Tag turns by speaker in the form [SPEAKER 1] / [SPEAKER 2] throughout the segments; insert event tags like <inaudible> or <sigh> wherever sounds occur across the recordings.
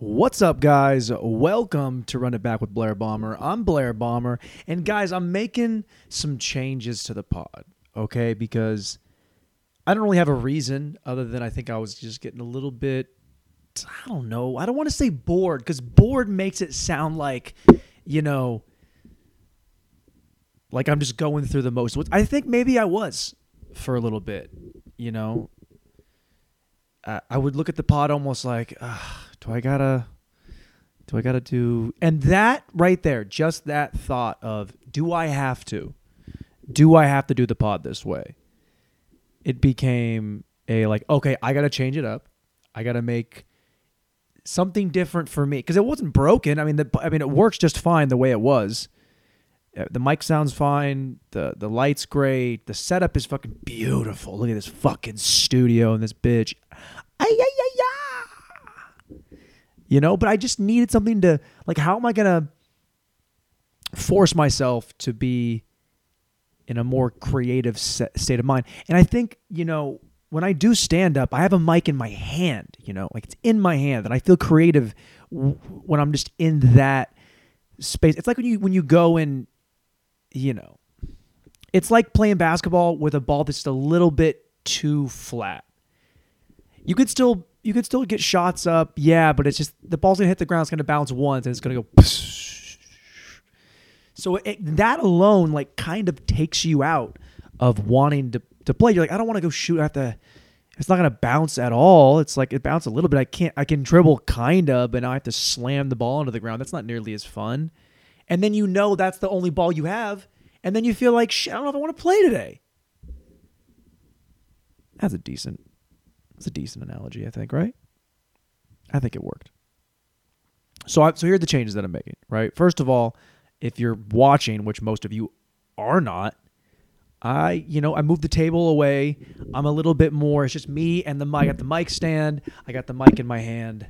[SPEAKER 1] What's up, guys? Welcome to Run It Back with Blair Bomber. I'm Blair Bomber. And, guys, I'm making some changes to the pod, okay? Because I don't really have a reason other than I think I was just getting a little bit, I don't know. I don't want to say bored because bored makes it sound like, you know, like I'm just going through the most. I think maybe I was for a little bit, you know. I would look at the pod almost like, do I gotta, do I gotta do? And that right there, just that thought of, do I have to? Do I have to do the pod this way? It became a like, okay, I gotta change it up. I gotta make something different for me because it wasn't broken. I mean, the I mean, it works just fine the way it was. Uh, The mic sounds fine. the The lights great. The setup is fucking beautiful. Look at this fucking studio and this bitch. You know, but I just needed something to like. How am I gonna force myself to be in a more creative se- state of mind? And I think you know when I do stand up, I have a mic in my hand. You know, like it's in my hand, and I feel creative when I'm just in that space. It's like when you when you go and you know, it's like playing basketball with a ball that's just a little bit too flat. You could still you could still get shots up, yeah, but it's just the ball's gonna hit the ground, it's gonna bounce once, and it's gonna go. <laughs> So it, that alone, like, kind of takes you out of wanting to, to play. You're like, I don't want to go shoot. I have to. It's not gonna bounce at all. It's like it bounced a little bit. I can't. I can dribble kind of, but now I have to slam the ball into the ground. That's not nearly as fun. And then you know that's the only ball you have, and then you feel like shit. I don't know if I want to play today. That's a decent. That's a decent analogy, I think. Right? I think it worked. So, I, so here are the changes that I'm making. Right. First of all, if you're watching, which most of you are not, I, you know, I moved the table away. I'm a little bit more. It's just me and the mic. I got the mic stand. I got the mic in my hand,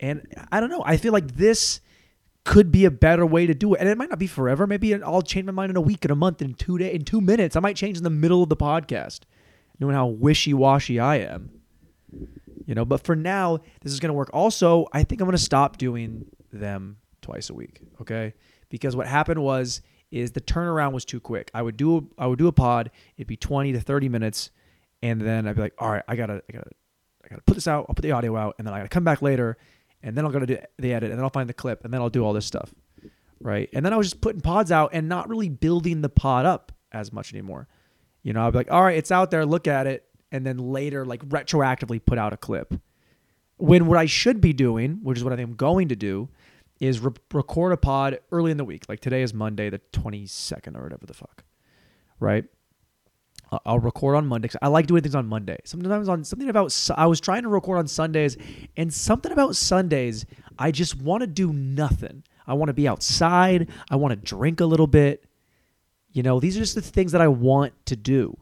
[SPEAKER 1] and I don't know. I feel like this could be a better way to do it, and it might not be forever. Maybe I'll change my mind in a week, in a month, in two days, in two minutes. I might change in the middle of the podcast, knowing how wishy washy I am. You know, but for now, this is going to work. Also, I think I'm going to stop doing them twice a week. Okay, because what happened was is the turnaround was too quick. I would do a, I would do a pod. It'd be 20 to 30 minutes, and then I'd be like, all right, I gotta I gotta I gotta put this out. I'll put the audio out, and then I gotta come back later, and then I'm gonna do the edit, and then I'll find the clip, and then I'll do all this stuff, right? And then I was just putting pods out and not really building the pod up as much anymore. You know, I'd be like, all right, it's out there, look at it, and then later like retroactively put out a clip. When what I should be doing, which is what I think I'm going to do, is re- record a pod early in the week. Like today is Monday, the 22nd or whatever the fuck, right? I'll record on Monday. I like doing things on Monday. Sometimes on something about I was trying to record on Sundays, and something about Sundays, I just want to do nothing. I want to be outside. I want to drink a little bit. You know, these are just the things that I want to do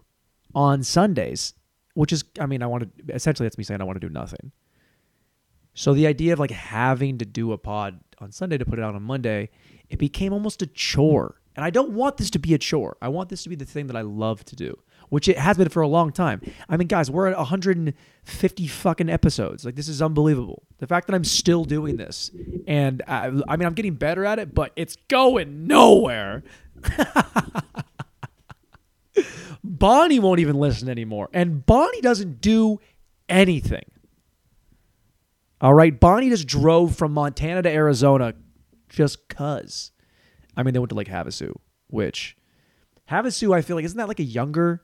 [SPEAKER 1] on Sundays, which is, I mean, I want to essentially that's me saying I want to do nothing. So the idea of like having to do a pod on Sunday to put it out on Monday, it became almost a chore. And I don't want this to be a chore. I want this to be the thing that I love to do, which it has been for a long time. I mean, guys, we're at 150 fucking episodes. Like this is unbelievable. The fact that I'm still doing this, and I, I mean, I'm getting better at it, but it's going nowhere. <laughs> Bonnie won't even listen anymore, and Bonnie doesn't do anything. All right, Bonnie just drove from Montana to Arizona just cuz. I mean, they went to like Havasu, which Havasu, I feel like isn't that like a younger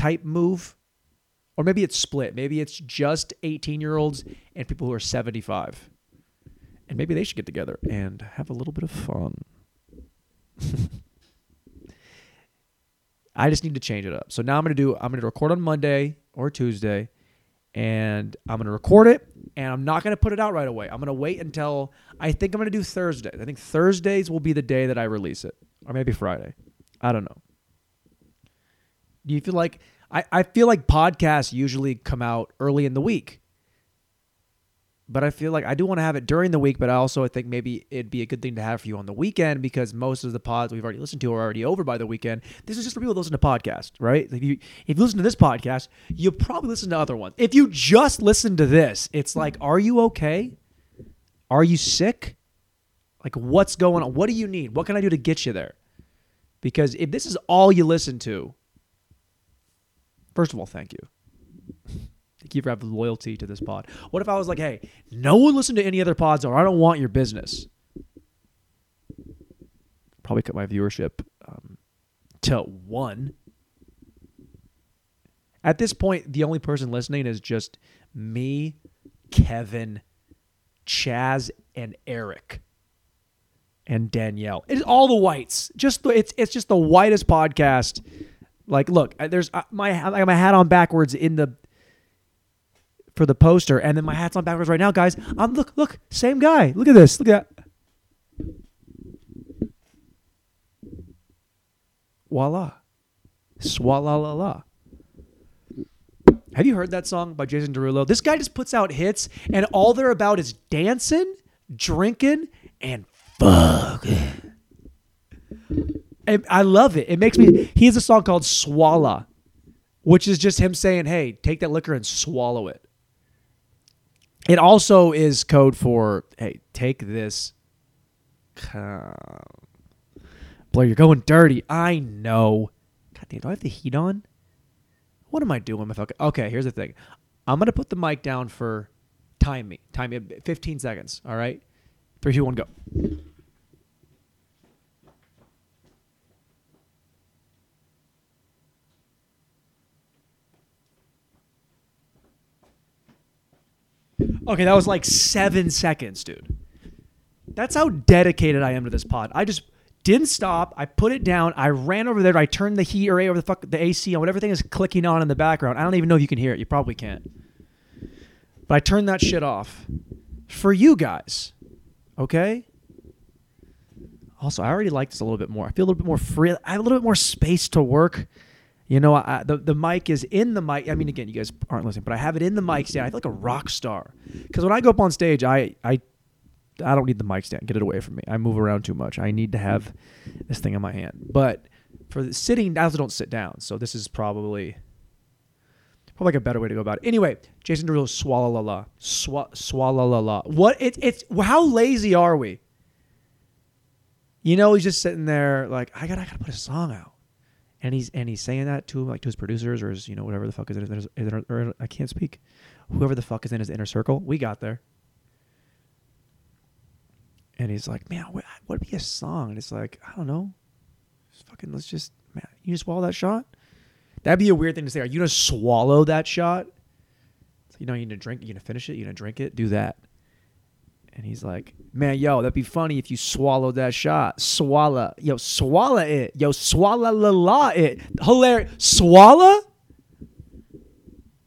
[SPEAKER 1] type move? Or maybe it's split. Maybe it's just 18 year olds and people who are 75. And maybe they should get together and have a little bit of fun. <laughs> I just need to change it up. So now I'm going to do, I'm going to record on Monday or Tuesday and I'm going to record it and I'm not going to put it out right away. I'm going to wait until I think I'm going to do thursday I think Thursdays will be the day that I release it or maybe Friday. I don't know. Do you feel like I, I feel like podcasts usually come out early in the week. But I feel like I do want to have it during the week, but I also think maybe it'd be a good thing to have for you on the weekend because most of the pods we've already listened to are already over by the weekend. This is just for people that listen to podcasts, right? If you if you listen to this podcast, you probably listen to other ones. If you just listen to this, it's like, are you okay? Are you sick? Like, what's going on? What do you need? What can I do to get you there? Because if this is all you listen to, first of all, thank you. <laughs> Thank you for having loyalty to this pod. What if I was like, hey, no one listen to any other pods or I don't want your business? Probably cut my viewership um, to one. At this point, the only person listening is just me, Kevin, Chaz, and Eric and Danielle. It's all the whites. Just the, it's it's just the whitest podcast. Like, look, uh, there's uh, my I got my hat on backwards in the for the poster, and then my hat's on backwards right now, guys. I'm look look same guy. Look at this. Look at that. Voila, swalla la la. Have you heard that song by Jason Derulo? This guy just puts out hits, and all they're about is dancing, drinking, and fuck. And I love it. It makes me. He has a song called Swalla, which is just him saying, "Hey, take that liquor and swallow it." It also is code for, "Hey, take this." Blair, you're going dirty. I know. God damn, do I have the heat on? What am I doing? If I, okay, here's the thing. I'm gonna put the mic down for time me. Time me 15 seconds. All right. Three, two, one, go. Okay, that was like seven seconds, dude. That's how dedicated I am to this pod. I just didn't stop. I put it down. I ran over there. I turned the heat or over the fuck the AC on. Whatever thing is clicking on in the background. I don't even know if you can hear it. You probably can't. But I turned that shit off for you guys. Okay. Also, I already like this a little bit more. I feel a little bit more free. I have a little bit more space to work. You know, I, the the mic is in the mic. I mean, again, you guys aren't listening, but I have it in the mic stand. I feel like a rock star because when I go up on stage, I I I don't need the mic stand. Get it away from me. I move around too much. I need to have this thing in my hand. But for the sitting, I also don't sit down. So this is probably probably a better way to go about it. Anyway, Jason Derulo, swalla la la, Swa, swalla la la. What? It, it's how lazy are we? You know, he's just sitting there like I gotta I gotta put a song out and he's and he's saying that to him, like to his producers or his you know whatever the fuck is in his, inner, or I can't speak, whoever the fuck is in his inner circle. We got there, and he's like, man, what would be a song? And it's like, I don't know, just fucking let's just man, you just swallow that shot. That'd be a weird thing to say. Are you gonna swallow that shot? you know, you gonna drink, you gonna finish it, you gonna drink it, do that. And he's like, man, yo, that'd be funny if you swallowed that shot. Swallow. Yo, swallow it. Yo, swallow la la it. Hilarious. Swallow?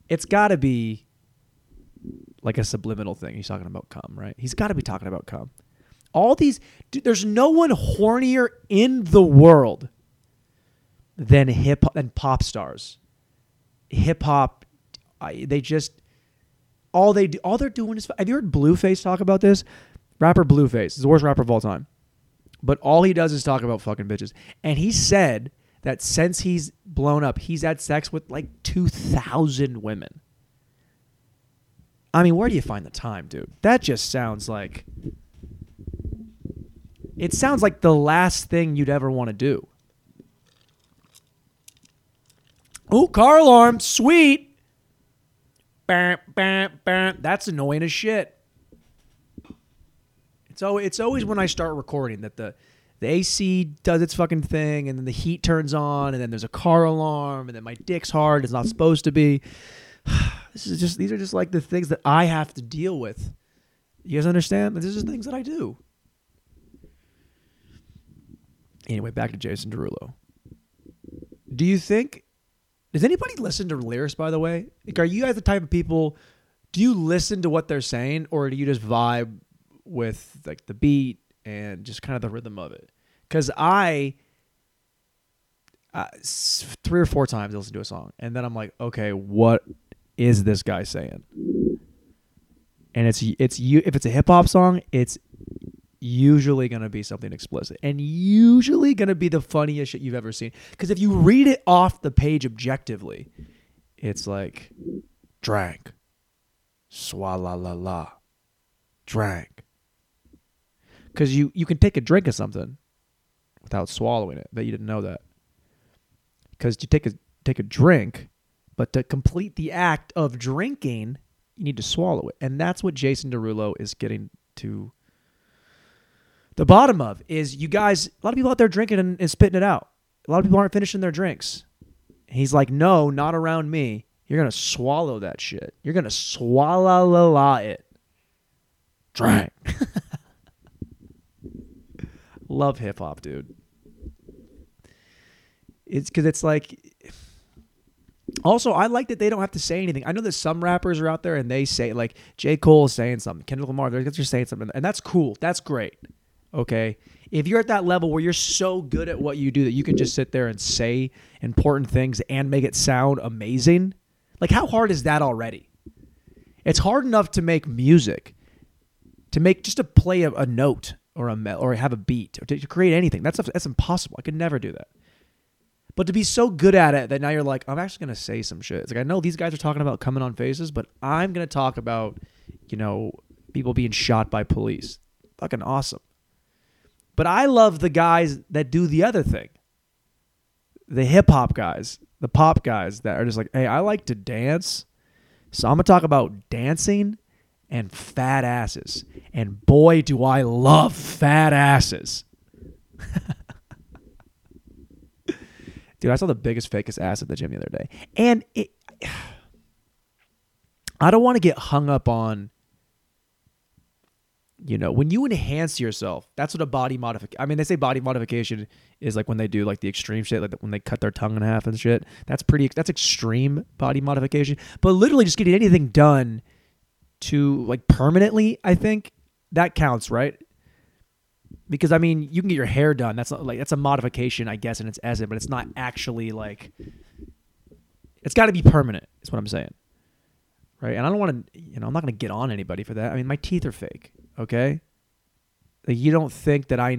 [SPEAKER 1] It's got to be like a subliminal thing. He's talking about cum, right? He's got to be talking about cum. All these, dude, there's no one hornier in the world than hip than pop stars. Hip hop, they just all they do, all they're doing is. Have you heard Blueface talk about this? Rapper Blueface the worst rapper of all time, but all he does is talk about fucking bitches. And he said that since he's blown up, he's had sex with like two thousand women. I mean, where do you find the time, dude? That just sounds like. It sounds like the last thing you'd ever want to do. Oh, car alarm, sweet. That's annoying as shit. It's always, it's always when I start recording that the the AC does its fucking thing, and then the heat turns on, and then there's a car alarm, and then my dick's hard. It's not supposed to be. <sighs> this is just these are just like the things that I have to deal with. You guys understand? These are things that I do. Anyway, back to Jason Derulo. Do you think does anybody listen to lyrics, by the way? Like, are you guys the type of people? Do you listen to what they're saying, or do you just vibe with like the beat and just kind of the rhythm of it? Because I, uh, three or four times I listen to a song, and then I'm like, okay, what is this guy saying? And it's it's you if it's a hip hop song, it's usually going to be something explicit and usually going to be the funniest shit you've ever seen. Because if you read it off the page objectively, it's like drank, swalla la la, drank, because you you can take a drink of something without swallowing it. But you didn't know that because you take a take a drink, but to complete the act of drinking, you need to swallow it, and that's what Jason Derulo is getting to the bottom of. Is you guys a lot of people out there drinking and, and spitting it out. A lot of people aren't finishing their drinks. He's like, no, not around me. You're gonna swallow that shit. You're gonna swallow it. Drink. <laughs> Love hip hop, dude. It's because it's like. Also, I like that they don't have to say anything. I know that some rappers are out there and they say like J. Cole is saying something, Kendrick Lamar, they're just saying something, and that's cool. That's great. Okay, if you're at that level where you're so good at what you do that you can just sit there and say important things and make it sound amazing, like how hard is that already? It's hard enough to make music, to make just to play a, a note or a or have a beat or to, to create anything. That's that's impossible. I could never do that. But to be so good at it that now you're like, I'm actually gonna say some shit. It's like I know these guys are talking about coming on faces, but I'm gonna talk about, you know, people being shot by police. Fucking awesome. But I love the guys that do the other thing. The hip hop guys, the pop guys that are just like, hey, I like to dance. So I'm gonna talk about dancing and fat asses. And boy, do I love fat asses. <laughs> Dude, I saw the biggest, fakest ass at the gym the other day. And it, <sighs> I don't want to get hung up on, you know, when you enhance yourself, that's what a body modification, I mean, they say body modification is like when they do like the extreme shit, like when they cut their tongue in half and shit. That's pretty, that's extreme body modification. But literally just getting anything done to like permanently, I think that counts, right? because I mean, you can get your hair done. That's not like that's a modification, I guess, in its as essence, but it's not actually like it's got to be permanent. Is what I'm saying, right? And I don't want to, you know, I'm not going to get on anybody for that. I mean, my teeth are fake. Okay, like you don't think that I?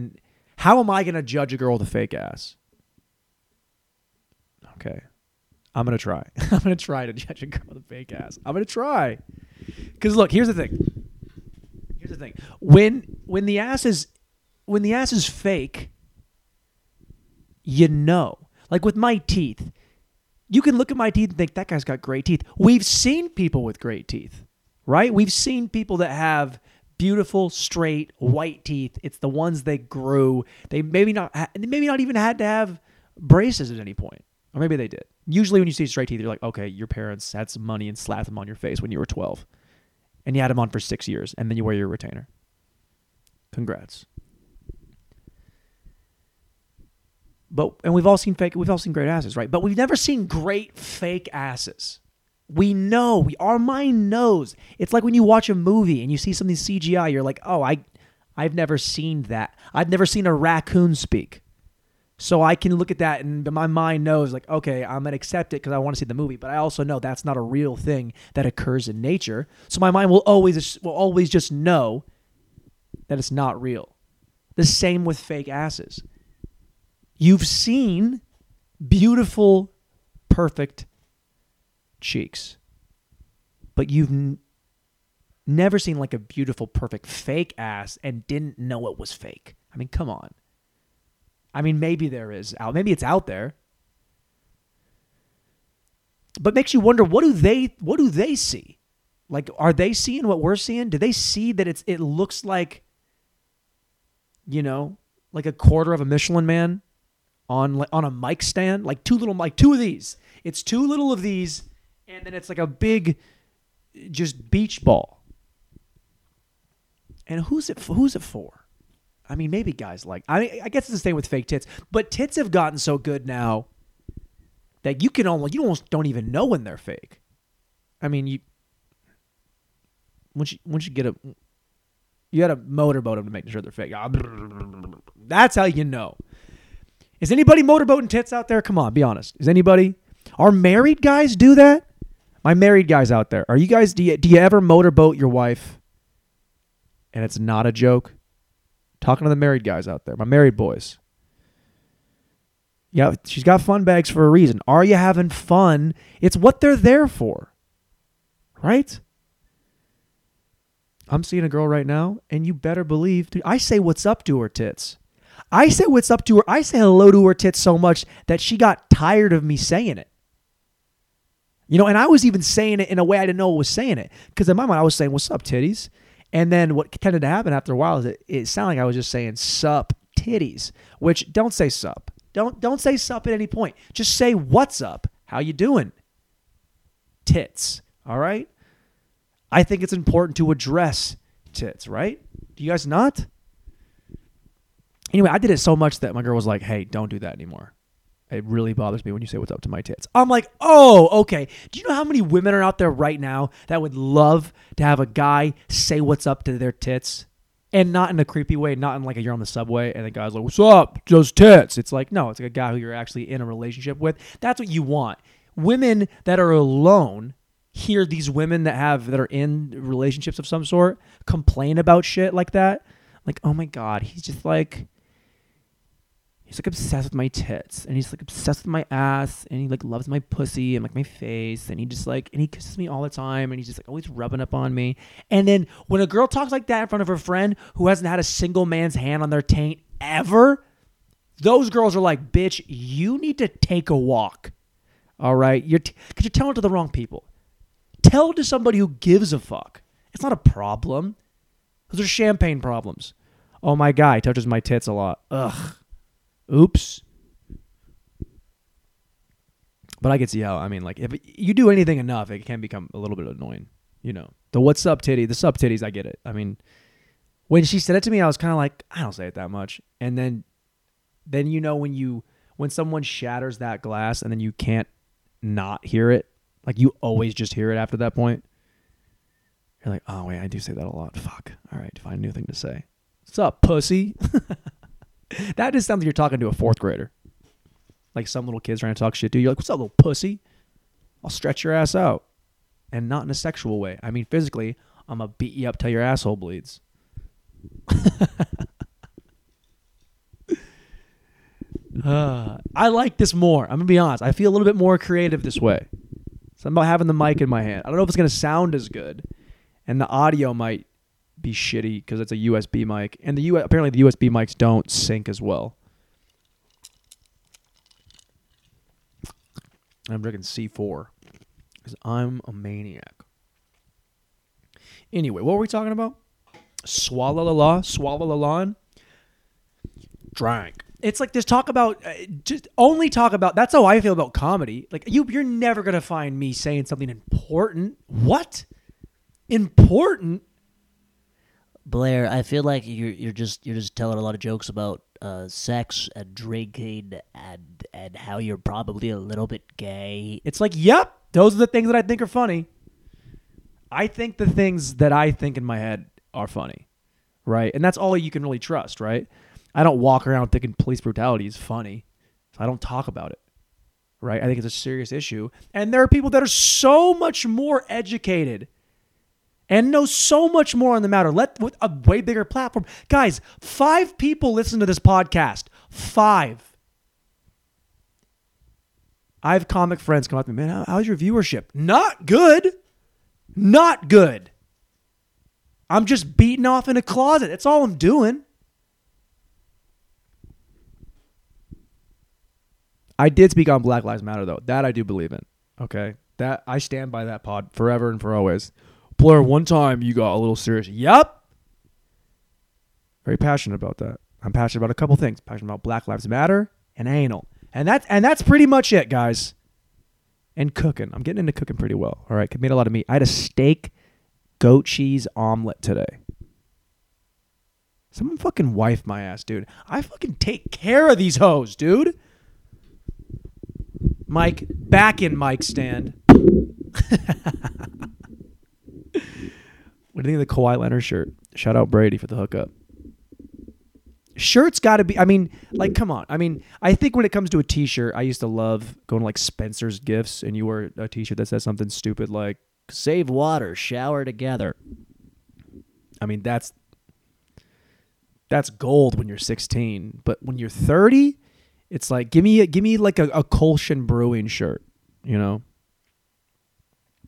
[SPEAKER 1] How am I going to judge a girl with a fake ass? Okay, I'm gonna try. <laughs> I'm gonna try to judge a girl with a fake ass. I'm gonna try. Because look, here's the thing. Here's the thing. When when the ass is when the ass is fake, you know. Like with my teeth, you can look at my teeth and think that guy's got great teeth. We've seen people with great teeth, right? We've seen people that have beautiful straight white teeth. It's the ones they grew. They maybe not ha- maybe not even had to have braces at any point. Or maybe they did. Usually when you see straight teeth, you're like, "Okay, your parents had some money and slapped them on your face when you were 12." And you had them on for 6 years and then you wear your retainer. Congrats. But and we've all seen fake we've all seen great asses, right? But we've never seen great fake asses. We know, we our mind knows. It's like when you watch a movie and you see something CGI, you're like, "Oh, I I've never seen that. I've never seen a raccoon speak." So I can look at that and my mind knows like, "Okay, I'm to accept it because I want to see the movie." But I also know that's not a real thing that occurs in nature. So my mind will always will always just know that it's not real. The same with fake asses. You've seen beautiful, perfect cheeks, but you've n- never seen like a beautiful, perfect fake ass and didn't know it was fake. I mean, come on. I mean, maybe there is out. Maybe it's out there. But makes you wonder what do they what do they see? Like are they seeing what we're seeing? Do they see that it's it looks like you know, like a quarter of a Michelin man on like on a mic stand, like two little like two of these. It's two little of these, and then it's like a big, just beach ball. And who's it? Who's it for? I mean, maybe guys like. I I guess it's the same with fake tits, but tits have gotten so good now that you can almost you almost don't even know when they're fake. I mean, you once you once you get a you got to motorboat them to make sure they're fake. <laughs> That's how you know. Is anybody motorboating tits out there? Come on, be honest. Is anybody? Are married guys do that? My married guys out there, are you guys? Do you, do you ever motorboat your wife? And it's not a joke. Talking to the married guys out there, my married boys. Yeah, she's got fun bags for a reason. Are you having fun? It's what they're there for, right? I'm seeing a girl right now, and you better believe, dude, I say what's up to her tits. I say what's up to her. I say hello to her tits so much that she got tired of me saying it. You know, and I was even saying it in a way I didn't know I was saying it. Because in my mind, I was saying, What's up, titties? And then what tended to happen after a while is it, it sounded like I was just saying sup titties, which don't say sup. Don't don't say sup at any point. Just say what's up. How you doing? Tits. All right? I think it's important to address tits, right? Do you guys not? Anyway, I did it so much that my girl was like, "Hey, don't do that anymore." It really bothers me when you say what's up to my tits. I'm like, oh, okay. Do you know how many women are out there right now that would love to have a guy say what's up to their tits? And not in a creepy way, not in like a you're on the subway and the guy's like, What's up? Just tits. It's like, no, it's like a guy who you're actually in a relationship with. That's what you want. Women that are alone hear these women that have that are in relationships of some sort complain about shit like that. Like, oh my God, he's just like he's like obsessed with my tits and he's like obsessed with my ass and he like loves my pussy and like my face and he just like and he kisses me all the time and he's just like always rubbing up on me. And then when a girl talks like that in front of her friend who hasn't had a single man's hand on their taint ever those girls are like bitch you need to take a walk all right? You're because t- you're telling to the wrong people. Tell to somebody who gives a fuck. It's not a problem. Those are champagne problems. Oh my guy touches my tits a lot. Ugh Oops. But I can see how. I mean, like if you do anything enough, it can become a little bit annoying. You know, the what's up titty, the sub titties. I get it. I mean, when she said it to me, I was kind of like, I don't say it that much. And then, then you know when you when someone shatters that glass and then you can't not hear it, like you always just hear it after that point. You're like, oh wait, I do say that a lot. Fuck. All right, find a new thing to say. What's up, pussy? <laughs> <laughs> that just sounds like you're talking to a fourth grader. Like some little kids trying to talk shit to you. You're like, what's up, little pussy? I'll stretch your ass out. And not in a sexual way. I mean, physically, I'm going to beat you up till your asshole bleeds. <laughs> uh, I like this more. I'm going to be honest. I feel a little bit more creative this way. Something about having the mic in my hand. I don't know if it's going to sound as good. And the audio might be shitty because it's a USB mic, and the U apparently the USB mics don't sync as well. I'm drinking C4 because I'm a maniac. Anyway, what were we talking about? Swallow la la, swallow la lawn. Drank. It's like just talk about, uh, just only talk about. That's how I feel about comedy. Like you, you're never gonna find me saying something important. What? Important?
[SPEAKER 2] Blair, I feel like you're you're just you're just telling a lot of jokes about uh, sex and drinking and and how you're probably a little bit gay.
[SPEAKER 1] It's like, yep, those are the things that I think are funny. I think the things that I think in my head are funny, right? And that's all you can really trust, right? I don't walk around thinking police brutality is funny. I don't talk about it, right? I think it's a serious issue. And there are people that are so much more educated and know so much more on the matter. Let with a way bigger platform. Guys, five people listen to this podcast. Five. I have comic friends come up to me, man, how's your viewership? Not good. Not good. I'm just beating off in a closet. That's all I'm doing. I did speak on Black Lives Matter though. That I do believe in. Okay. That I stand by that pod forever and for always. Blair, one time you got a little serious. Yep. Very passionate about that. I'm passionate about a couple things. Passionate about Black Lives Matter and anal. And that's and that's pretty much it, guys. And cooking. I'm getting into cooking pretty well. All right. Made a lot of meat. I had a steak goat cheese omelet today. Someone fucking wife my ass, dude. I fucking take care of these hoes, dude. Mike, back in Mike stand. <laughs> What do you think of the Kawhi Leonard shirt? Shout out Brady for the hookup. Shirts got to be. I mean, like, come on. I mean, I think when it comes to a T-shirt, I used to love going to like Spencer's Gifts, and you wear a T-shirt that says something stupid like "Save water, shower together." I mean, that's that's gold when you're 16, but when you're 30, it's like give me give me like a, a Kolsch Brewing shirt, you know.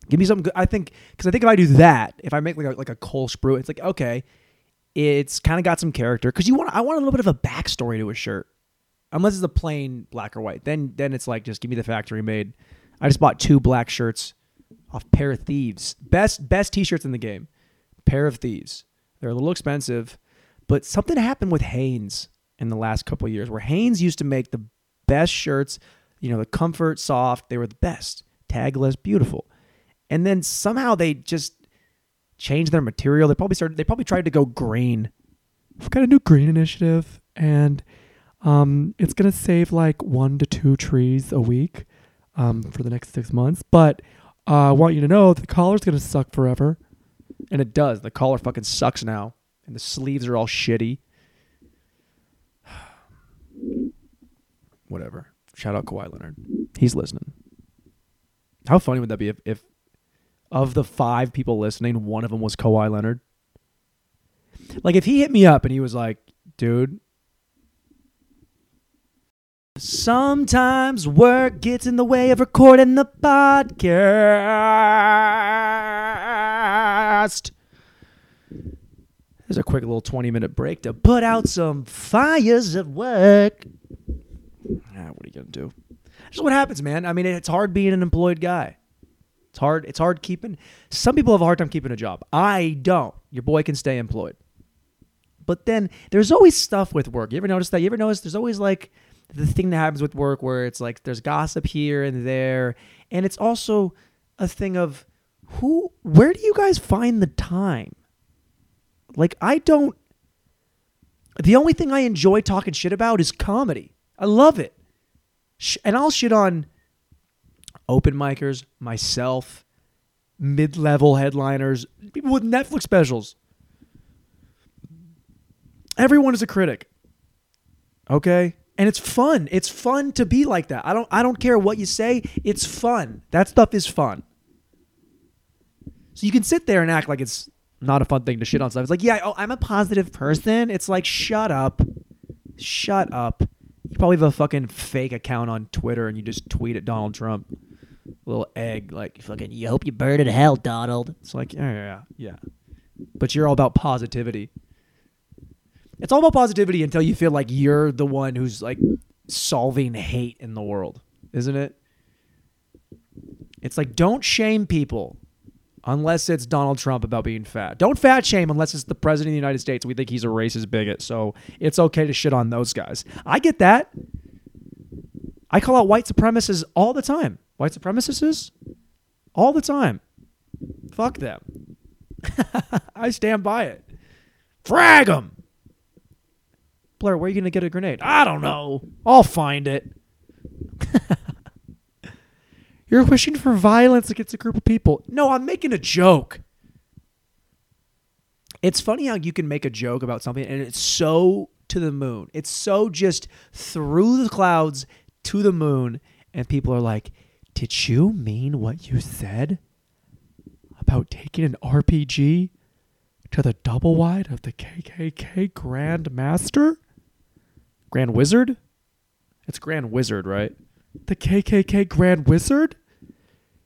[SPEAKER 1] Give me something good. I think because I think if I do that, if I make like a, like a Cole Sprue, it's like okay, it's kind of got some character because you want I want a little bit of a backstory to a shirt. Unless it's a plain black or white, then then it's like just give me the factory made. I just bought two black shirts off Pair of Thieves. Best best t-shirts in the game. Pair of Thieves. They're a little expensive, but something happened with Hanes in the last couple years where Hanes used to make the best shirts, you know, the comfort, soft, they were the best. Tagless, beautiful. And then somehow they just changed their material. They probably started they probably tried to go green.
[SPEAKER 3] We've got a new green initiative, and um, it's gonna save like one to two trees a week um, for the next six months. But uh, I want you to know the collar's gonna suck forever.
[SPEAKER 1] And it does. The collar fucking sucks now. And the sleeves are all shitty. <sighs> Whatever. Shout out Kawhi Leonard. He's listening. How funny would that be if, if of the five people listening, one of them was Kawhi Leonard? Like if he hit me up and he was like, dude, sometimes work gets in the way of recording the podcast. There's a quick little 20 minute break to put out some fires at work. Ah, what are you going to do? That's what happens, man. I mean, it's hard being an employed guy. It's hard. It's hard keeping. Some people have a hard time keeping a job. I don't. Your boy can stay employed. But then there's always stuff with work. You ever notice that? You ever notice there's always like the thing that happens with work where it's like there's gossip here and there, and it's also a thing of who, where do you guys find the time? Like I don't. The only thing I enjoy talking shit about is comedy. I love it. And I'll shit on open micers, myself, mid level headliners, people with Netflix specials. Everyone is a critic. Okay? And it's fun. It's fun to be like that. I don't I don't care what you say. It's fun. That stuff is fun. So you can sit there and act like it's not a fun thing to shit on stuff. It's like, yeah, oh, I'm a positive person. It's like, shut up. Shut up. You probably have a fucking fake account on Twitter and you just tweet at Donald Trump. Little egg, like fucking
[SPEAKER 2] You hope you burn in hell, Donald.
[SPEAKER 1] it's like, yeah, yeah, yeah, yeah. But you're all about positivity. It's all about positivity until you feel like you're the one who's like solving hate in the world, isn't it? It's like, don't shame people unless it's Donald Trump about being fat. Don't fat shame unless it's the president of the United States. We think he's a racist bigot. So it's okay to shit on those guys. I get that. I call out white supremacists all the time. White supremacists? All the time. Fuck them. <laughs> I stand by it. Frag them. Blair, where are you going to get a grenade? I don't know. I'll find it. <laughs> You're wishing for violence against a group of people. No, I'm making a joke. It's funny how you can make a joke about something and it's so to the moon. It's so just through the clouds to the moon. And people are like, Did you mean what you said about taking an RPG to the double wide of the KKK Grand Master? Grand Wizard? It's Grand Wizard, right?
[SPEAKER 3] The KKK Grand Wizard?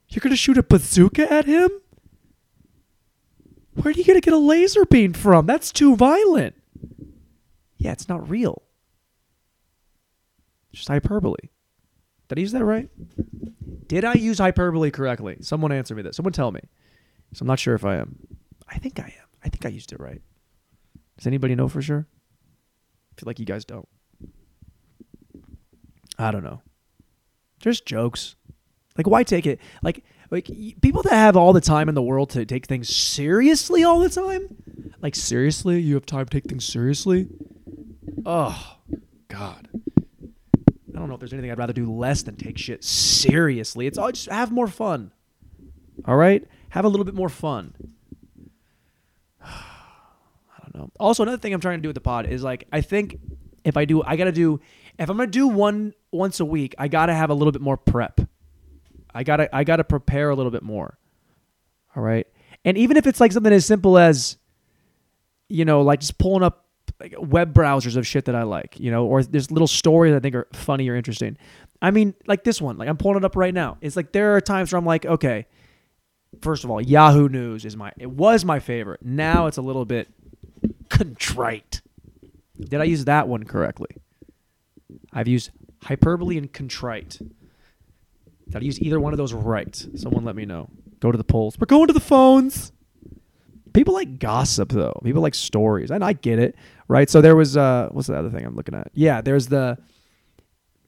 [SPEAKER 3] You're gonna shoot a bazooka at him? Where are you gonna get a laser beam from? That's too violent.
[SPEAKER 1] Yeah, it's not real. Just hyperbole. Did I use that right? Did I use hyperbole correctly? Someone answer me this. Someone tell me. So I'm not sure if I am. I think I am. I think I used it right. Does anybody know for sure? I feel like you guys don't. I don't know. Just jokes. Like why take it? Like like people that have all the time in the world to take things seriously all the time? Like seriously, you have time to take things seriously? Oh, god. I don't know if there's anything I'd rather do less than take shit seriously. It's all just have more fun. All right? Have a little bit more fun. <sighs> I don't know. Also, another thing I'm trying to do with the pod is like I think if I do, I gotta do. If I'm gonna do one once a week, I gotta have a little bit more prep. I gotta I gotta prepare a little bit more. All right, and even if it's like something as simple as, you know, like just pulling up like web browsers of shit that I like, you know, or there's little stories I think are funny or interesting. I mean, like this one, like I'm pulling it up right now. It's like there are times where I'm like, okay, first of all, Yahoo News is my it was my favorite. Now it's a little bit contrite. Did I use that one correctly? I've used hyperbole and contrite. Did I use either one of those right? Someone let me know. Go to the polls. We're going to the phones. People like gossip though. People like stories, and I get it, right? So there was uh, what's the other thing I'm looking at? Yeah, there's the.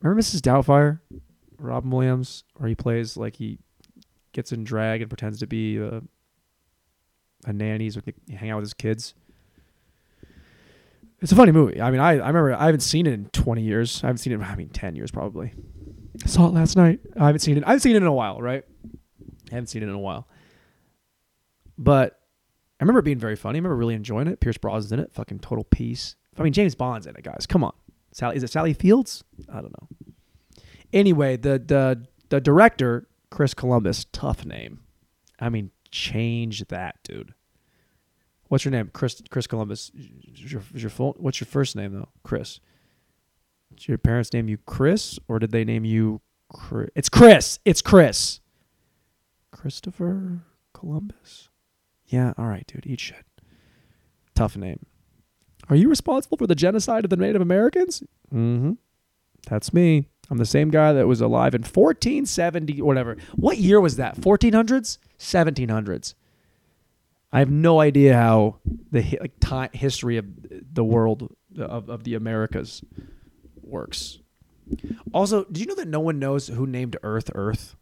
[SPEAKER 1] Remember Mrs. Doubtfire, Robin Williams, where he plays like he gets in drag and pretends to be a, a nanny, so he hang out with his kids. It's a funny movie. I mean, I, I remember I haven't seen it in 20 years. I haven't seen it. I mean, 10 years probably.
[SPEAKER 3] I saw it last night.
[SPEAKER 1] I haven't seen it. I haven't seen it in a while, right? I haven't seen it in a while. But I remember being very funny. I remember really enjoying it. Pierce Brosnan's in it. Fucking total piece. I mean, James Bond's in it, guys. Come on. Sally, is it Sally Fields? I don't know. Anyway, the the the director, Chris Columbus, tough name. I mean, change that, dude. What's your name? Chris Chris Columbus. Is your, is your full, what's your first name though? Chris. Did your parents name you Chris or did they name you Chris? It's Chris. It's Chris. Christopher Columbus. Yeah, all right, dude. Eat shit. Tough name. Are you responsible for the genocide of the Native Americans? Mm-hmm. That's me. I'm the same guy that was alive in 1470, whatever. What year was that? 1400s? 1700s. I have no idea how the like time, history of the world of, of the Americas works. Also, did you know that no one knows who named Earth Earth?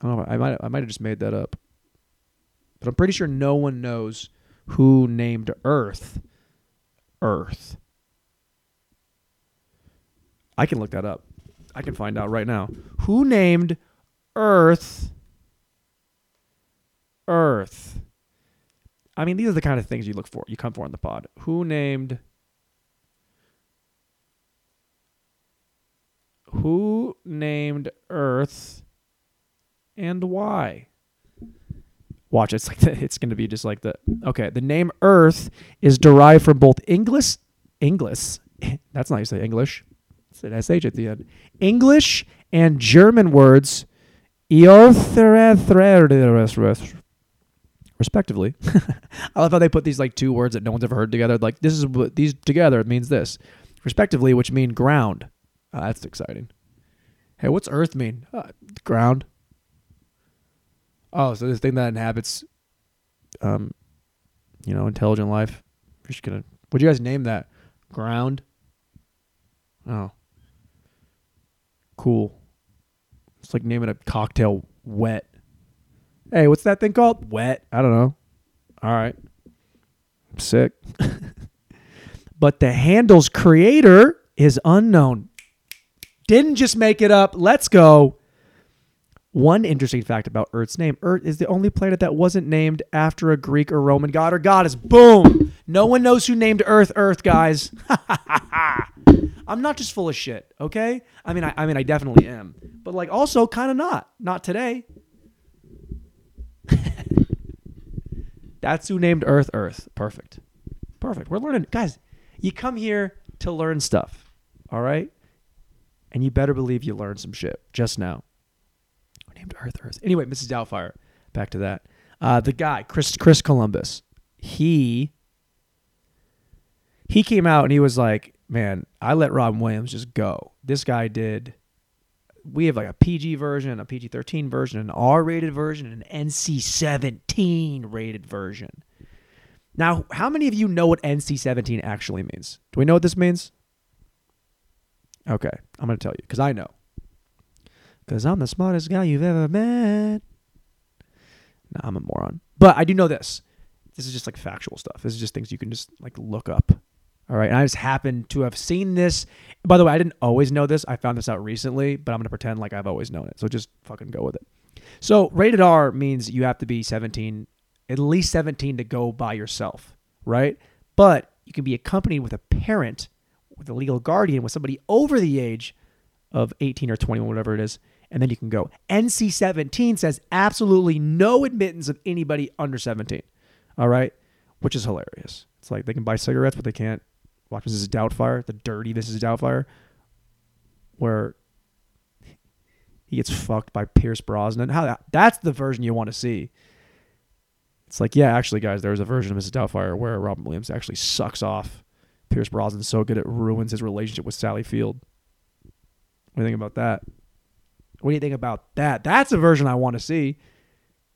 [SPEAKER 1] I don't know. I might I might have just made that up, but I'm pretty sure no one knows who named Earth Earth. I can look that up. I can find out right now. Who named Earth Earth? I mean, these are the kind of things you look for. You come for on the pod. Who named Who named Earth and why? Watch, it's like the, it's going to be just like the okay. The name Earth is derived from both English, English. <laughs> That's not you say English. It's an sh at the end. English and German words, respectively. <laughs> I love how they put these like two words that no one's ever heard together. Like this is what these together it means this, respectively, which mean ground. Uh, that's exciting. Hey, what's Earth mean? Uh, ground. Oh, so this thing that inhabits, um, you know, intelligent life. You're just gonna. What'd you guys name that? Ground. Oh. Cool. It's like naming a cocktail wet. Hey, what's that thing called? Wet. I don't know. All right. Sick. <laughs> but the handle's creator is unknown. Didn't just make it up. Let's go. One interesting fact about Earth's name Earth is the only planet that wasn't named after a Greek or Roman god or goddess. Boom. No one knows who named Earth Earth, guys. <laughs> I'm not just full of shit, okay? I mean, I, I mean, I definitely am, but like, also kind of not. Not today. <laughs> That's who named Earth Earth. Perfect. Perfect. We're learning, guys. You come here to learn stuff, all right? And you better believe you learned some shit just now. Named Earth? Anyway, Mrs. Doubtfire. Back to that. Uh, the guy, Chris Chris Columbus. He he came out and he was like, "Man, I let Robin Williams just go. This guy did. We have like a PG version, a PG thirteen version, an R rated version, an NC seventeen rated version." Now, how many of you know what NC seventeen actually means? Do we know what this means? Okay, I'm gonna tell you because I know. Because I'm the smartest guy you've ever met. No, I'm a moron. But I do know this. This is just like factual stuff. This is just things you can just like look up. All right. And I just happen to have seen this. By the way, I didn't always know this. I found this out recently, but I'm going to pretend like I've always known it. So just fucking go with it. So rated R means you have to be 17, at least 17 to go by yourself, right? But you can be accompanied with a parent, with a legal guardian, with somebody over the age of 18 or 21, whatever it is, and then you can go. NC 17 says absolutely no admittance of anybody under 17. All right, which is hilarious. It's like they can buy cigarettes, but they can't watch Mrs. Doubtfire, the dirty Mrs. Doubtfire, where He gets fucked by Pierce Brosnan. How that, that's the version you want to see. It's like, yeah, actually, guys, there was a version of Mrs. Doubtfire where Robin Williams actually sucks off Pierce Brosnan so good it ruins his relationship with Sally Field. What do you think about that? What do you think about that? That's a version I want to see.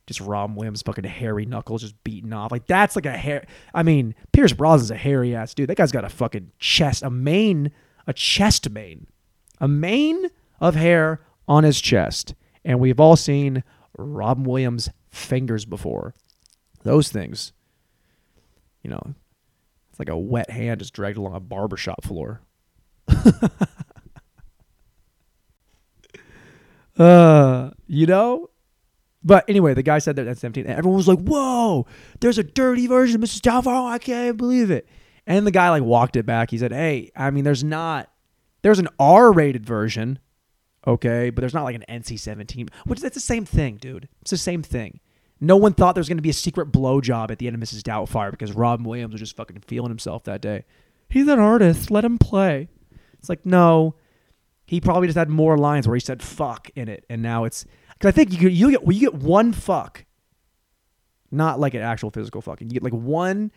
[SPEAKER 1] Just Robin Williams, fucking hairy knuckles, just beating off. Like that's like a hair. I mean, Pierce Brosnan's a hairy ass dude. That guy's got a fucking chest, a mane, a chest mane, a mane of hair on his chest. And we've all seen Robin Williams' fingers before. Those things, you know, it's like a wet hand just dragged along a barbershop floor. <laughs> uh, you know? But anyway, the guy said that at 17, and everyone was like, whoa, there's a dirty version of Mrs. Doubtfire. I can't believe it. And the guy like walked it back. He said, hey, I mean, there's not, there's an R rated version, okay, but there's not like an NC 17, which that's the same thing, dude. It's the same thing. No one thought there was going to be a secret blowjob at the end of Mrs. Doubtfire because Robin Williams was just fucking feeling himself that day.
[SPEAKER 3] He's an artist. Let him play.
[SPEAKER 1] It's like, no, he probably just had more lines where he said fuck in it. And now it's, because I think you, you get, well, you get one fuck, not like an actual physical fucking. You get like one,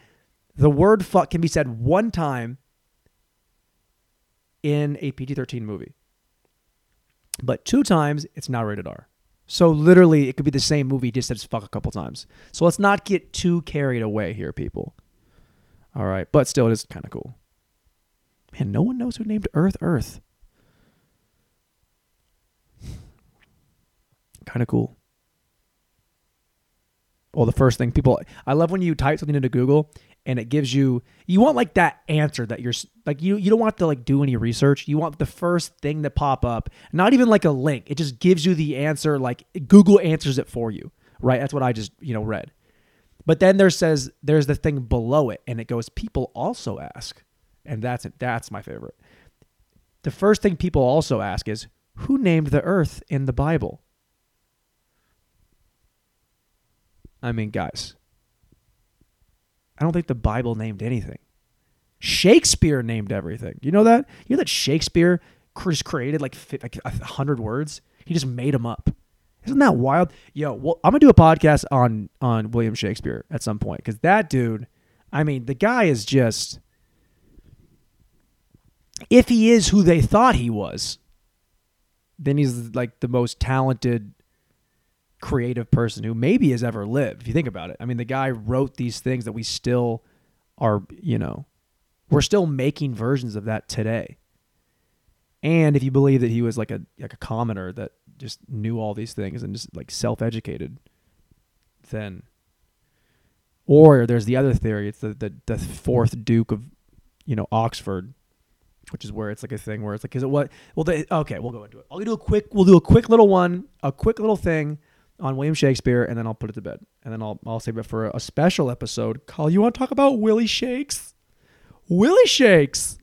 [SPEAKER 1] the word fuck can be said one time in a PG 13 movie. But two times, it's not rated R. So literally, it could be the same movie, just says fuck a couple times. So let's not get too carried away here, people. All right, but still, it is kind of cool. Man, no one knows who named Earth Earth. Kind of cool. Well, the first thing people, I love when you type something into Google and it gives you, you want like that answer that you're like, you, you don't want to like do any research. You want the first thing to pop up, not even like a link. It just gives you the answer. Like Google answers it for you, right? That's what I just, you know, read. But then there says, there's the thing below it and it goes, people also ask. And that's it. That's my favorite. The first thing people also ask is, who named the earth in the Bible? I mean, guys, I don't think the Bible named anything. Shakespeare named everything. You know that? You know that Shakespeare just created like like a hundred words. He just made them up. Isn't that wild? Yo, well, I'm gonna do a podcast on on William Shakespeare at some point because that dude. I mean, the guy is just. If he is who they thought he was, then he's like the most talented creative person who maybe has ever lived. If you think about it, I mean, the guy wrote these things that we still are, you know, we're still making versions of that today. And if you believe that he was like a like a commoner that just knew all these things and just like self-educated, then or there's the other theory, it's the the, the fourth duke of, you know, Oxford, which is where it's like a thing where it's like, is it what? Well, they, okay, we'll go into it. I'll do a quick, we'll do a quick little one, a quick little thing on William Shakespeare, and then I'll put it to bed, and then I'll I'll save it for a special episode. Call you want to talk about Willie Shakes? Willie Shakes.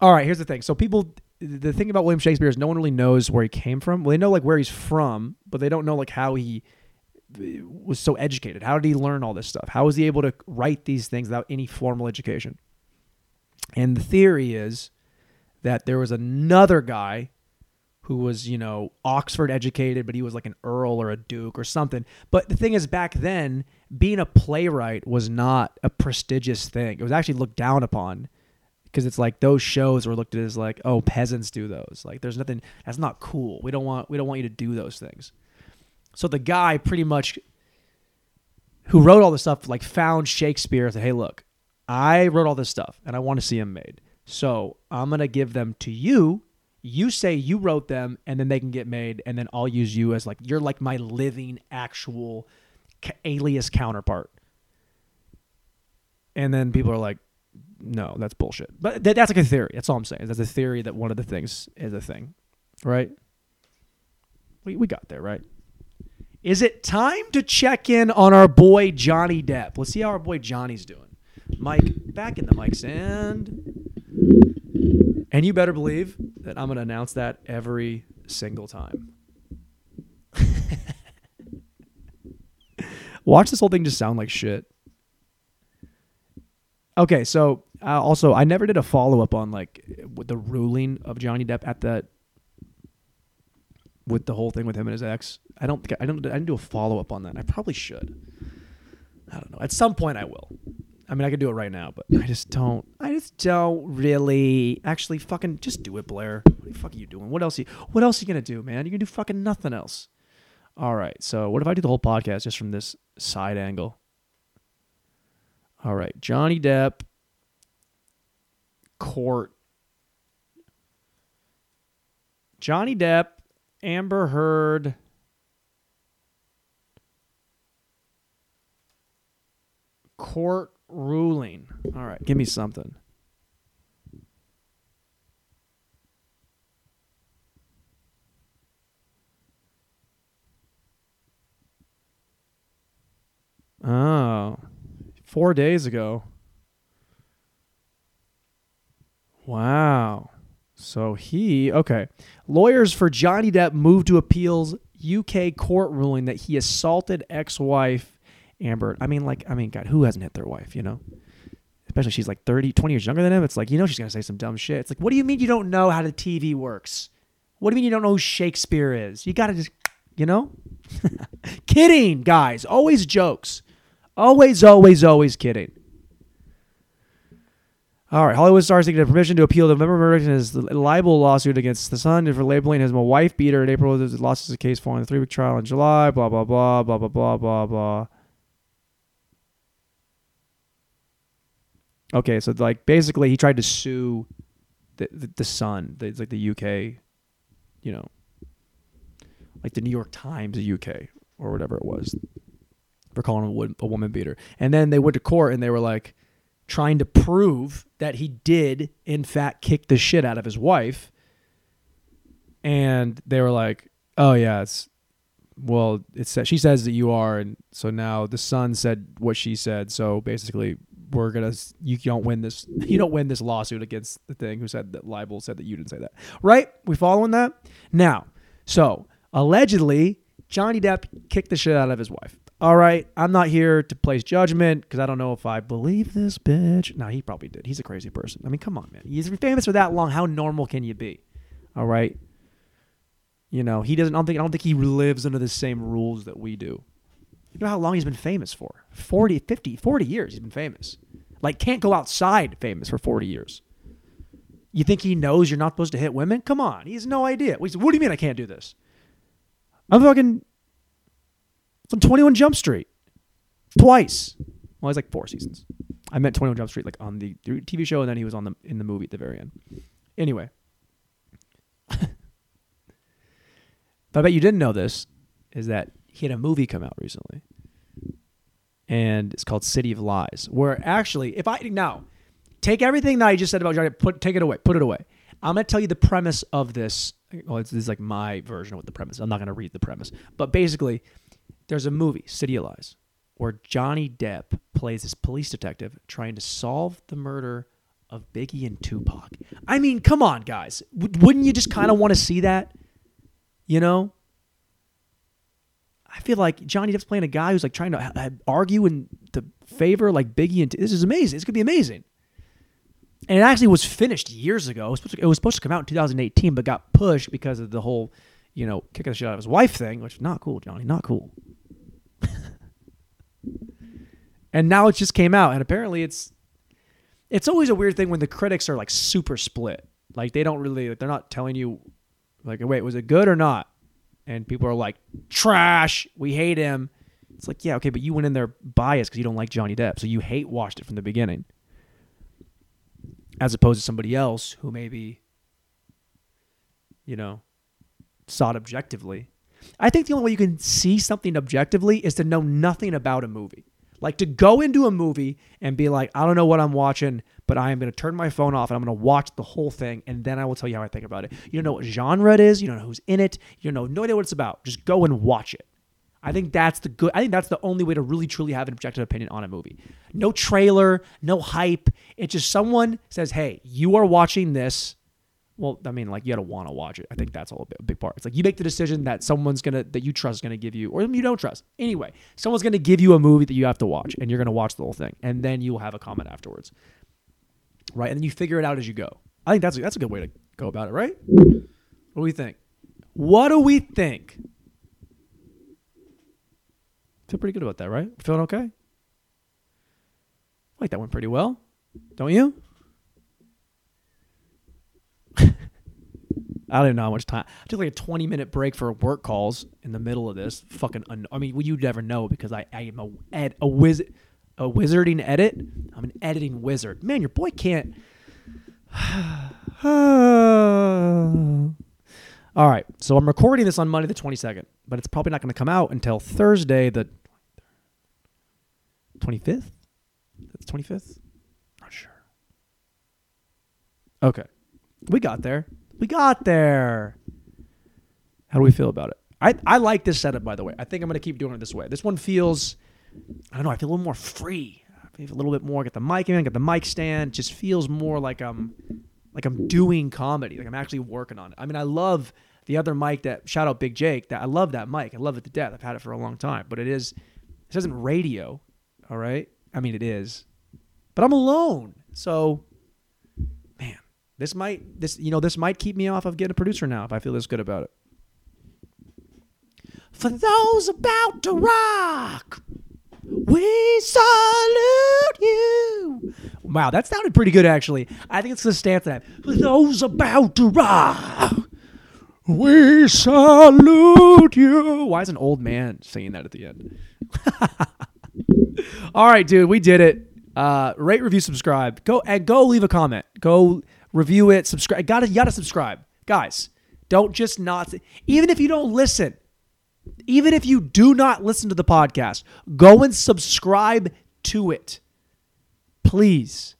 [SPEAKER 1] All right, here's the thing. So people, the thing about William Shakespeare is no one really knows where he came from. Well, they know like where he's from, but they don't know like how he uh, was so educated. How did he learn all this stuff? How was he able to write these things without any formal education? And the theory is that there was another guy who was, you know, Oxford educated, but he was like an earl or a duke or something. But the thing is, back then, being a playwright was not a prestigious thing. It was actually looked down upon because it's like those shows were looked at as like, oh, peasants do those. Like, there's nothing that's not cool. We don't want we don't want you to do those things. So the guy pretty much who wrote all this stuff like found Shakespeare and said, hey, look, I wrote all this stuff and I want to see them made. So I'm gonna give them to you you say you wrote them and then they can get made and then I'll use you as like you're like my living actual alias counterpart. And then people are like no, that's bullshit. But th- that's like a theory. That's all I'm saying. That's a theory that one of the things is a thing. Right? We we got there, right? Is it time to check in on our boy Johnny Depp? Let's see how our boy Johnny's doing. Mike, back in the mic's stand. And you better believe that I'm going to announce that every single time. <laughs> Watch this whole thing just sound like shit. Okay, so uh, also I never did a follow up on like the ruling of Johnny Depp at the with the whole thing with him and his ex. I don't think I don't I didn't do a follow up on that. I probably should. I don't know. At some point I will. I mean, I could do it right now, but I just don't. I just don't really. Actually, fucking just do it, Blair. What the fuck are you doing? What else? Are You, what else are you gonna do, man? You can do fucking nothing else. All right. So what if I do the whole podcast just from this side angle? All right, Johnny Depp court. Johnny Depp, Amber Heard. Court ruling. All right, give me something. Oh, four days ago. Wow. So he, okay. Lawyers for Johnny Depp moved to appeals UK court ruling that he assaulted ex wife Amber. I mean, like, I mean, God, who hasn't hit their wife, you know? Especially she's like 30, 20 years younger than him. It's like, you know, she's going to say some dumb shit. It's like, what do you mean you don't know how the TV works? What do you mean you don't know who Shakespeare is? You got to just, you know? <laughs> kidding, guys. Always jokes. Always, always, always kidding. All right, Hollywood stars seeking permission to appeal the murder in his libel lawsuit against the Sun for labeling him a wife beater in April. Lost his case following a three-week trial in July. Blah blah blah blah blah blah blah blah. Okay, so like basically, he tried to sue the the, the Sun. The, like the UK, you know, like the New York Times, the UK or whatever it was, for calling him a, wo- a woman beater. And then they went to court and they were like trying to prove that he did in fact kick the shit out of his wife and they were like oh yeah it's well it's she says that you are and so now the Sun said what she said so basically we're gonna you don't win this <laughs> you don't win this lawsuit against the thing who said that libel said that you didn't say that right we following that now so allegedly johnny depp kicked the shit out of his wife all right, I'm not here to place judgment because I don't know if I believe this bitch. No, he probably did. He's a crazy person. I mean, come on, man. He's famous for that long. How normal can you be? All right. You know, he doesn't. I don't think. I don't think he lives under the same rules that we do. You know how long he's been famous for? 40, 50, 40 years. He's been famous. Like, can't go outside famous for 40 years. You think he knows you're not supposed to hit women? Come on. He has no idea. What do you mean I can't do this? I'm fucking on 21 Jump Street. Twice. Well, it's like four seasons. I met 21 Jump Street like on the TV show, and then he was on the in the movie at the very end. Anyway, <laughs> but I bet you didn't know this is that he had a movie come out recently, and it's called City of Lies. Where actually, if I now take everything that I just said about Johnny, put take it away, put it away. I'm gonna tell you the premise of this. Well, this is like my version of what the premise. I'm not gonna read the premise, but basically, there's a movie, City of Lies, where Johnny Depp plays this police detective trying to solve the murder of Biggie and Tupac. I mean, come on, guys. W- wouldn't you just kind of want to see that? You know? I feel like Johnny Depp's playing a guy who's like trying to argue in the favor like Biggie and t- this is amazing. It's gonna be amazing. And it actually was finished years ago. It was, supposed to, it was supposed to come out in 2018, but got pushed because of the whole, you know, kicking the shit out of his wife thing, which is not cool, Johnny. Not cool. <laughs> and now it just came out, and apparently it's it's always a weird thing when the critics are like super split. Like they don't really, they're not telling you, like, wait, was it good or not? And people are like, trash. We hate him. It's like, yeah, okay, but you went in there biased because you don't like Johnny Depp, so you hate watched it from the beginning, as opposed to somebody else who maybe, you know, saw it objectively. I think the only way you can see something objectively is to know nothing about a movie. Like to go into a movie and be like, I don't know what I'm watching, but I am going to turn my phone off and I'm going to watch the whole thing, and then I will tell you how I think about it. You don't know what genre it is. You don't know who's in it. You don't know no idea what it's about. Just go and watch it. I think that's the good. I think that's the only way to really truly have an objective opinion on a movie. No trailer, no hype. It's just someone says, "Hey, you are watching this." Well, I mean, like you gotta want to watch it. I think that's all a, big part. It's like you make the decision that someone's gonna that you trust is gonna give you, or you don't trust. Anyway, someone's gonna give you a movie that you have to watch, and you're gonna watch the whole thing, and then you'll have a comment afterwards, right? And then you figure it out as you go. I think that's a, that's a good way to go about it, right? What do you think? What do we think? Feel pretty good about that, right? Feeling okay? I like that went pretty well. Don't you? I don't even know how much time. I took like a 20 minute break for work calls in the middle of this. Fucking, un- I mean, well, you'd never know because I, I am a ed, a wiz, a wizarding edit. I'm an editing wizard. Man, your boy can't. <sighs> All right, so I'm recording this on Monday the 22nd, but it's probably not going to come out until Thursday the 25th. That's 25th. Not sure. Okay, we got there. We got there. How do we feel about it? I, I like this setup, by the way. I think I'm going to keep doing it this way. This one feels, I don't know, I feel a little more free. I feel a little bit more. I got the mic in, I got the mic stand. Just feels more like I'm, like I'm doing comedy. Like I'm actually working on it. I mean, I love the other mic that, shout out Big Jake, that I love that mic. I love it to death. I've had it for a long time. But it is, this isn't radio, all right? I mean, it is. But I'm alone. So this might this you know this might keep me off of getting a producer now if I feel this good about it. For those about to rock, we salute you. Wow, that sounded pretty good actually. I think it's the stance that. For those about to rock, we salute you. Why is an old man singing that at the end? <laughs> All right, dude, we did it. Uh, rate, review, subscribe. Go and go leave a comment. Go review it. Subscribe. Gotta you gotta subscribe, guys. Don't just not. Even if you don't listen, even if you do not listen to the podcast, go and subscribe to it, please.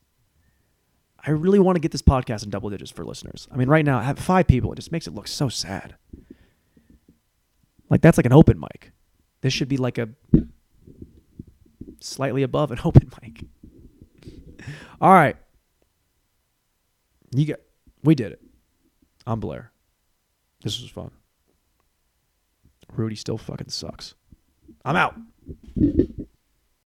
[SPEAKER 1] I really want to get this podcast in double digits for listeners. I mean, right now I have five people. It just makes it look so sad. Like that's like an open mic. This should be like a slightly above an <laughs> open mic. All right. You get, we did it. I'm Blair. This was fun. Rudy still fucking sucks. I'm out.